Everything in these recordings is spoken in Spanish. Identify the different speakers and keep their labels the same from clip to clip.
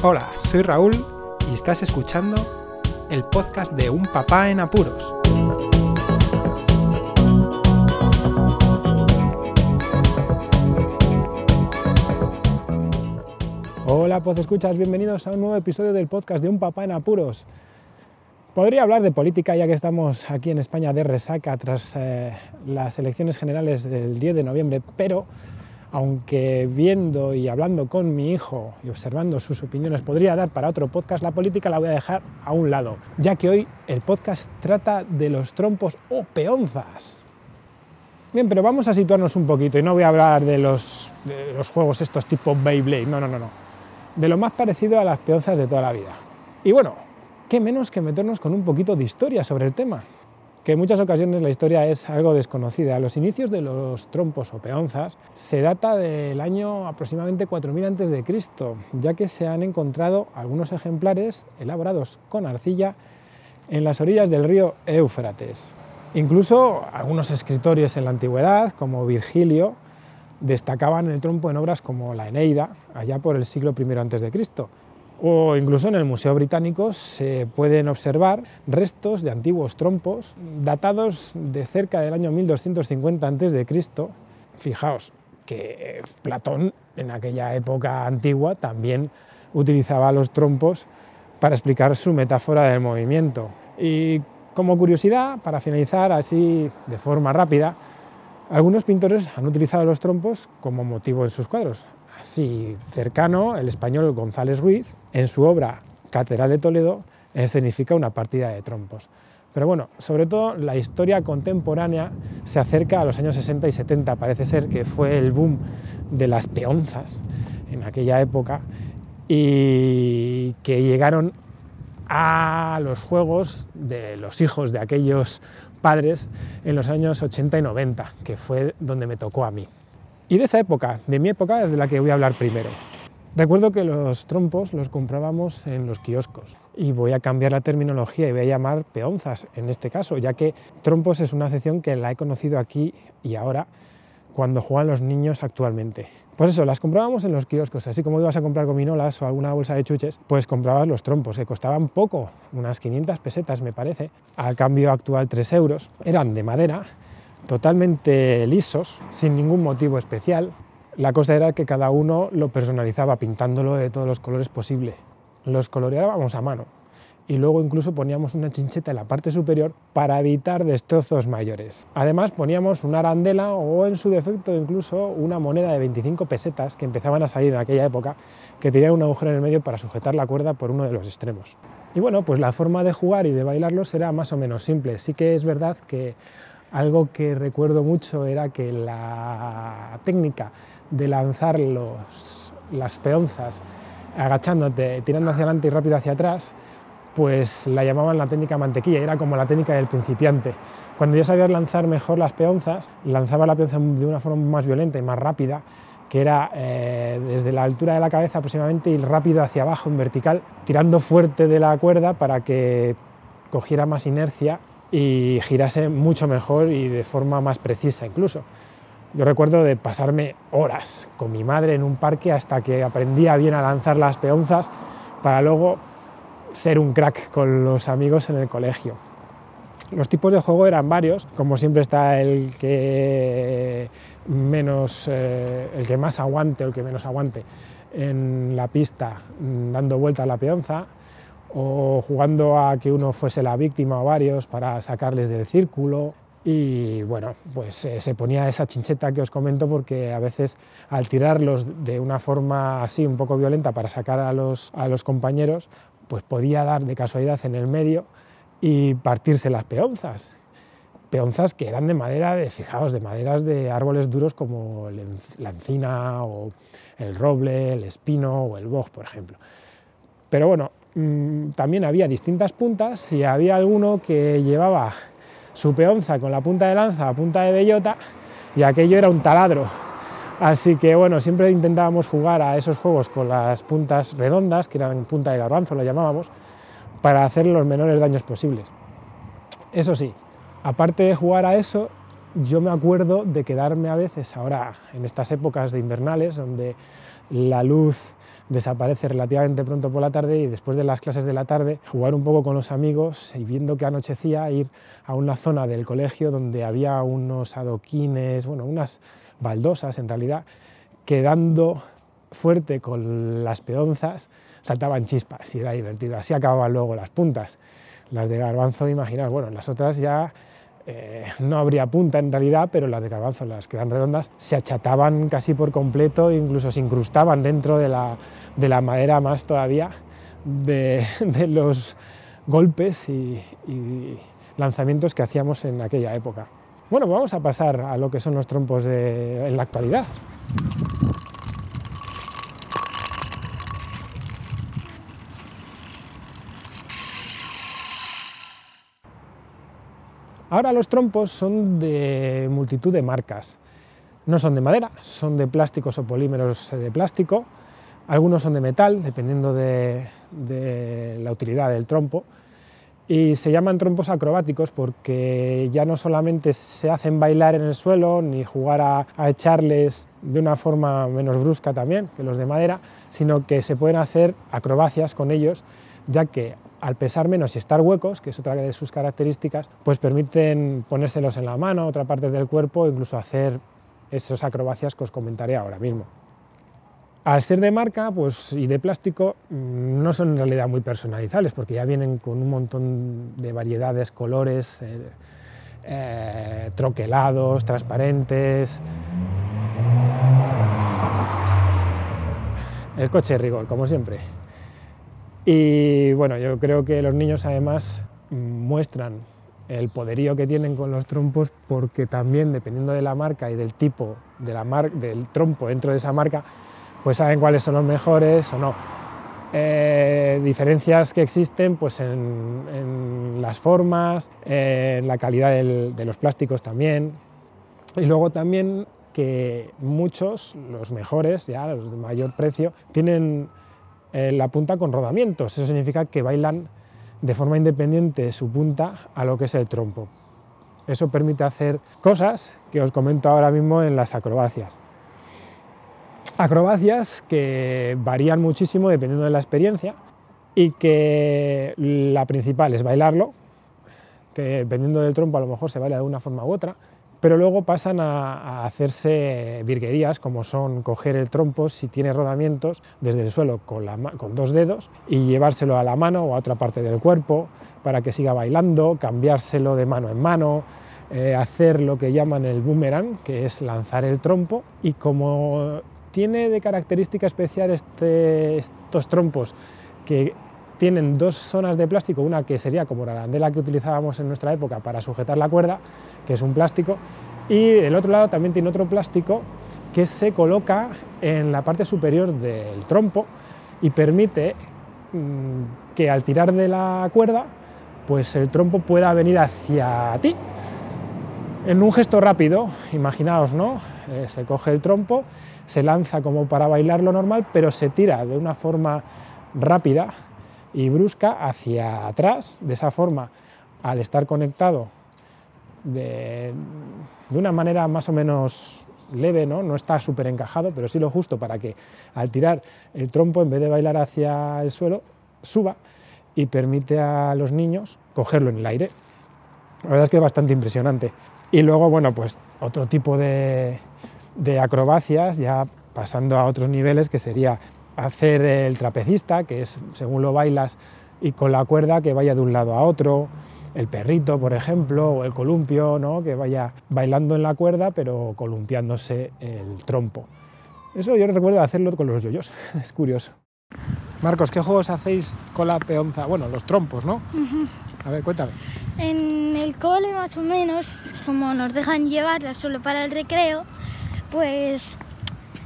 Speaker 1: Hola, soy Raúl y estás escuchando el podcast de Un Papá en Apuros. Hola, pues escuchas, bienvenidos a un nuevo episodio del podcast de Un Papá en Apuros. Podría hablar de política ya que estamos aquí en España de resaca tras eh, las elecciones generales del 10 de noviembre, pero aunque viendo y hablando con mi hijo y observando sus opiniones podría dar para otro podcast, la política la voy a dejar a un lado, ya que hoy el podcast trata de los trompos o peonzas. Bien, pero vamos a situarnos un poquito y no voy a hablar de los, de los juegos estos tipo Beyblade, no, no, no, no. De lo más parecido a las peonzas de toda la vida. Y bueno, qué menos que meternos con un poquito de historia sobre el tema que en muchas ocasiones la historia es algo desconocida. Los inicios de los trompos o peonzas se data del año aproximadamente 4000 a.C., ya que se han encontrado algunos ejemplares elaborados con arcilla en las orillas del río Éufrates. Incluso algunos escritores en la antigüedad, como Virgilio, destacaban el trompo en obras como la Eneida, allá por el siglo I a.C o incluso en el Museo Británico se pueden observar restos de antiguos trompos datados de cerca del año 1250 a.C. Fijaos que Platón en aquella época antigua también utilizaba los trompos para explicar su metáfora del movimiento. Y como curiosidad, para finalizar así de forma rápida, algunos pintores han utilizado los trompos como motivo en sus cuadros. Así cercano, el español González Ruiz, en su obra Catedral de Toledo, escenifica una partida de trompos. Pero bueno, sobre todo la historia contemporánea se acerca a los años 60 y 70. Parece ser que fue el boom de las peonzas en aquella época y que llegaron a los juegos de los hijos de aquellos padres en los años 80 y 90, que fue donde me tocó a mí. Y de esa época, de mi época, es de la que voy a hablar primero. Recuerdo que los trompos los comprábamos en los kioscos y voy a cambiar la terminología y voy a llamar peonzas en este caso, ya que trompos es una acepción que la he conocido aquí y ahora cuando juegan los niños actualmente. Pues eso, las comprábamos en los kioscos, así como ibas a comprar gominolas o alguna bolsa de chuches, pues comprabas los trompos, que costaban poco, unas 500 pesetas me parece, al cambio actual 3 euros. Eran de madera totalmente lisos, sin ningún motivo especial. La cosa era que cada uno lo personalizaba pintándolo de todos los colores posible. Los coloreábamos a mano y luego incluso poníamos una chincheta en la parte superior para evitar destrozos mayores. Además poníamos una arandela o en su defecto incluso una moneda de 25 pesetas que empezaban a salir en aquella época que tenía un agujero en el medio para sujetar la cuerda por uno de los extremos. Y bueno, pues la forma de jugar y de bailarlos era más o menos simple. Sí que es verdad que algo que recuerdo mucho era que la técnica de lanzar las peonzas agachándote, tirando hacia adelante y rápido hacia atrás, pues la llamaban la técnica mantequilla, era como la técnica del principiante. Cuando ya sabías lanzar mejor las peonzas, lanzaba la peonza de una forma más violenta y más rápida, que era eh, desde la altura de la cabeza aproximadamente y rápido hacia abajo en vertical, tirando fuerte de la cuerda para que cogiera más inercia y girase mucho mejor y de forma más precisa incluso. Yo recuerdo de pasarme horas con mi madre en un parque hasta que aprendía bien a lanzar las peonzas para luego ser un crack con los amigos en el colegio. Los tipos de juego eran varios, como siempre está el que menos, eh, el que más aguante o el que menos aguante en la pista dando vuelta a la peonza, o jugando a que uno fuese la víctima o varios para sacarles del círculo. Y bueno, pues eh, se ponía esa chincheta que os comento porque a veces al tirarlos de una forma así un poco violenta para sacar a los, a los compañeros, pues podía dar de casualidad en el medio y partirse las peonzas. Peonzas que eran de madera, de, fijaos, de maderas de árboles duros como la encina o el roble, el espino o el boj, por ejemplo. Pero bueno, Mm, también había distintas puntas y había alguno que llevaba su peonza con la punta de lanza a punta de bellota y aquello era un taladro. Así que bueno, siempre intentábamos jugar a esos juegos con las puntas redondas, que eran punta de garbanzo, lo llamábamos, para hacer los menores daños posibles. Eso sí, aparte de jugar a eso, yo me acuerdo de quedarme a veces ahora en estas épocas de invernales donde la luz desaparece relativamente pronto por la tarde y después de las clases de la tarde jugar un poco con los amigos y viendo que anochecía ir a una zona del colegio donde había unos adoquines, bueno, unas baldosas en realidad, que dando fuerte con las peonzas saltaban chispas y era divertido. Así acababan luego las puntas. Las de garbanzo, imaginaos, bueno, las otras ya eh, no habría punta en realidad, pero las de garbanzo, las que eran redondas, se achataban casi por completo, incluso se incrustaban dentro de la, de la madera más todavía de, los golpes y, lanzamientos que hacíamos en aquella época. Bueno, vamos a pasar a lo que son los trompos en la actualidad. Ahora los trompos son de multitud de marcas. No son de madera, son de plásticos o polímeros de plástico. Algunos son de metal, dependiendo de, la utilidad del trompo. Y se llaman trompos acrobáticos porque ya no solamente se hacen bailar en el suelo ni jugar a, a echarles de una forma menos brusca también que los de madera, sino que se pueden hacer acrobacias con ellos, ya que al pesar menos y estar huecos, que es otra de sus características, pues permiten ponérselos en la mano, otra parte del cuerpo, incluso hacer esas acrobacias que os comentaré ahora mismo. Al ser de marca pues, y de plástico, mm, no son en realidad muy personalizables, porque ya vienen con un montón de variedades, colores, eh, eh, troquelados, transparentes. El coche de rigor, como siempre. Y bueno, yo creo que los niños además muestran el poderío que tienen con los trompos porque también dependiendo de la marca y del tipo de la del trompo dentro de esa marca, pues saben cuáles son los mejores o no. Eh, diferencias que existen pues en, las formas, en la calidad de los plásticos también. Y luego también que muchos, los mejores, ya los de mayor precio, tienen eh, la punta con rodamientos. Eso significa que bailan de forma independiente su punta a lo que es el trompo. Eso permite hacer cosas que os comento ahora mismo en las acrobacias. Acrobacias que varían muchísimo dependiendo de la experiencia y que la principal es bailarlo, que dependiendo del trompo a lo mejor se baila de una forma u otra, pero luego pasan a, hacerse virguerías, como son coger el trompo si tiene rodamientos desde el suelo con, dos dedos y llevárselo a la mano o a otra parte del cuerpo para que siga bailando, cambiárselo de mano en mano, eh, hacer lo que llaman el boomerang, que es lanzar el trompo, y como tiene de característica especial este, estos trompos que tienen dos zonas de plástico, una que sería como la arandela que utilizábamos en nuestra época para sujetar la cuerda, que es un plástico, y el otro lado también tiene otro plástico que se coloca en la parte superior del trompo y permite mm, que al tirar de la cuerda, pues el trompo pueda venir hacia ti. En un gesto rápido, imaginaos, ¿no? Eh, se coge el trompo, se lanza como para bailar lo normal, pero se tira de una forma rápida y brusca hacia atrás. De esa forma, al estar conectado de, una manera más o menos leve, ¿no? no está súper encajado, pero sí lo justo para que al tirar el trompo, en vez de bailar hacia el suelo, suba y permite a los niños cogerlo en el aire. La verdad es que es bastante impresionante. Y luego, bueno, pues otro tipo de, de acrobacias, ya pasando a otros niveles, que sería hacer el trapecista, que es según lo bailas y con la cuerda que vaya de un lado a otro, el perrito, por ejemplo, o el columpio, ¿no? que vaya bailando en la cuerda pero columpiándose el trompo. Eso yo recuerdo hacerlo con los yoyos, es curioso. Marcos, ¿qué juegos hacéis con la peonza? Bueno, los trompos, ¿no? A ver, cuéntame.
Speaker 2: En el cole más o menos, como nos dejan llevarla solo para el recreo, pues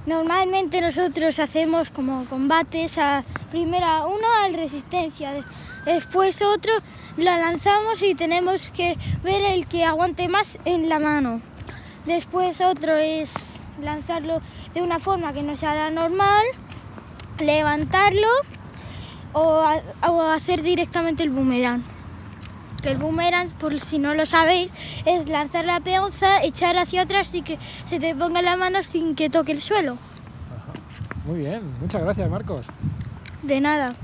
Speaker 2: Normalmente nosotros hacemos como combates, a primera uno al resistencia, después otro la lanzamos y tenemos que ver el que aguante más en la mano. Después otro es lanzarlo de una forma que no sea la normal, levantarlo o, hacer directamente el boomerang. El boomerang, por si no lo sabéis, es lanzar la peonza, echar hacia atrás y que se te ponga la mano sin que toque el suelo.
Speaker 1: Muy bien, muchas gracias Marcos.
Speaker 2: De nada.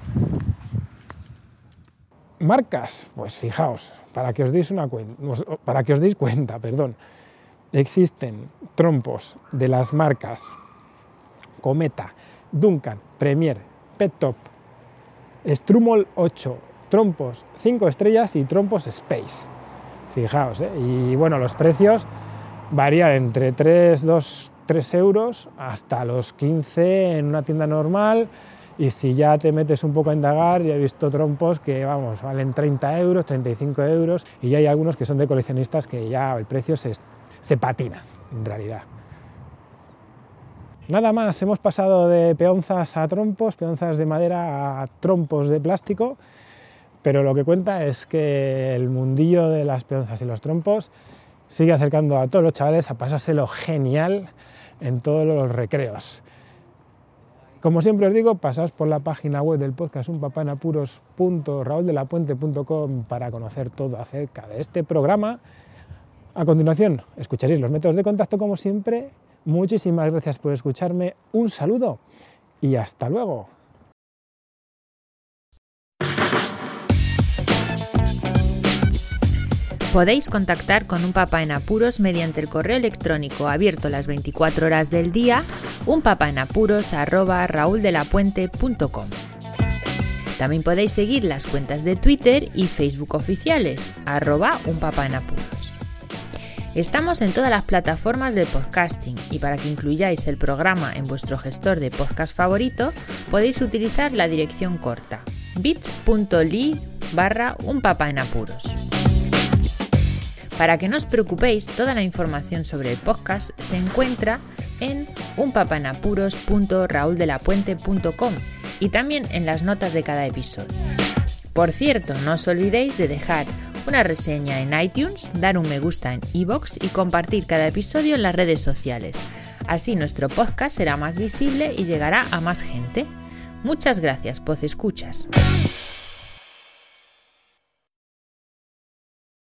Speaker 1: Marcas, pues fijaos, para que os deis una para que os deis cuenta, perdón, existen trompos de las marcas Cometa, Duncan, Premier, Pet Top, Strumol 8, trompos 5 estrellas y trompos Space. Fijaos, ¿eh? y bueno, los precios varían entre 3, 2, 3 euros hasta los 15 en una tienda normal. Y si ya te metes un poco a indagar, ya he visto trompos que, vamos, valen 30 euros, 35 euros, y ya hay algunos que son de coleccionistas que ya el precio se, se patina, en realidad. Nada más, hemos pasado de peonzas a trompos, peonzas de madera a trompos de plástico, pero lo que cuenta es que el mundillo de las peonzas y los trompos sigue acercando a todos los chavales a pasárselo genial en todos los recreos. Como siempre os digo, pasaos por la página web del podcast unpapanapuros.raúldelapuente.com para conocer todo acerca de este programa. A continuación, escucharéis los métodos de contacto como siempre. Muchísimas gracias por escucharme, un saludo y hasta luego.
Speaker 3: Podéis contactar con un papá en apuros mediante el correo electrónico abierto las 24 horas del día, unpapaenapuros@rauldelapuente.com. También podéis seguir las cuentas de Twitter y Facebook oficiales, arroba unpapaenapuros. Estamos en todas las plataformas de podcasting y para que incluyáis el programa en vuestro gestor de podcast favorito podéis utilizar la dirección corta bit.ly barra un en apuros. Para que no os preocupéis, toda la información sobre el podcast se encuentra en unpapanapuros.rauldelapuente.com y también en las notas de cada episodio. Por cierto, no os olvidéis de dejar una reseña en iTunes, dar un me gusta en iBox y compartir cada episodio en las redes sociales. Así nuestro podcast será más visible y llegará a más gente. Muchas gracias, Poz Escuchas.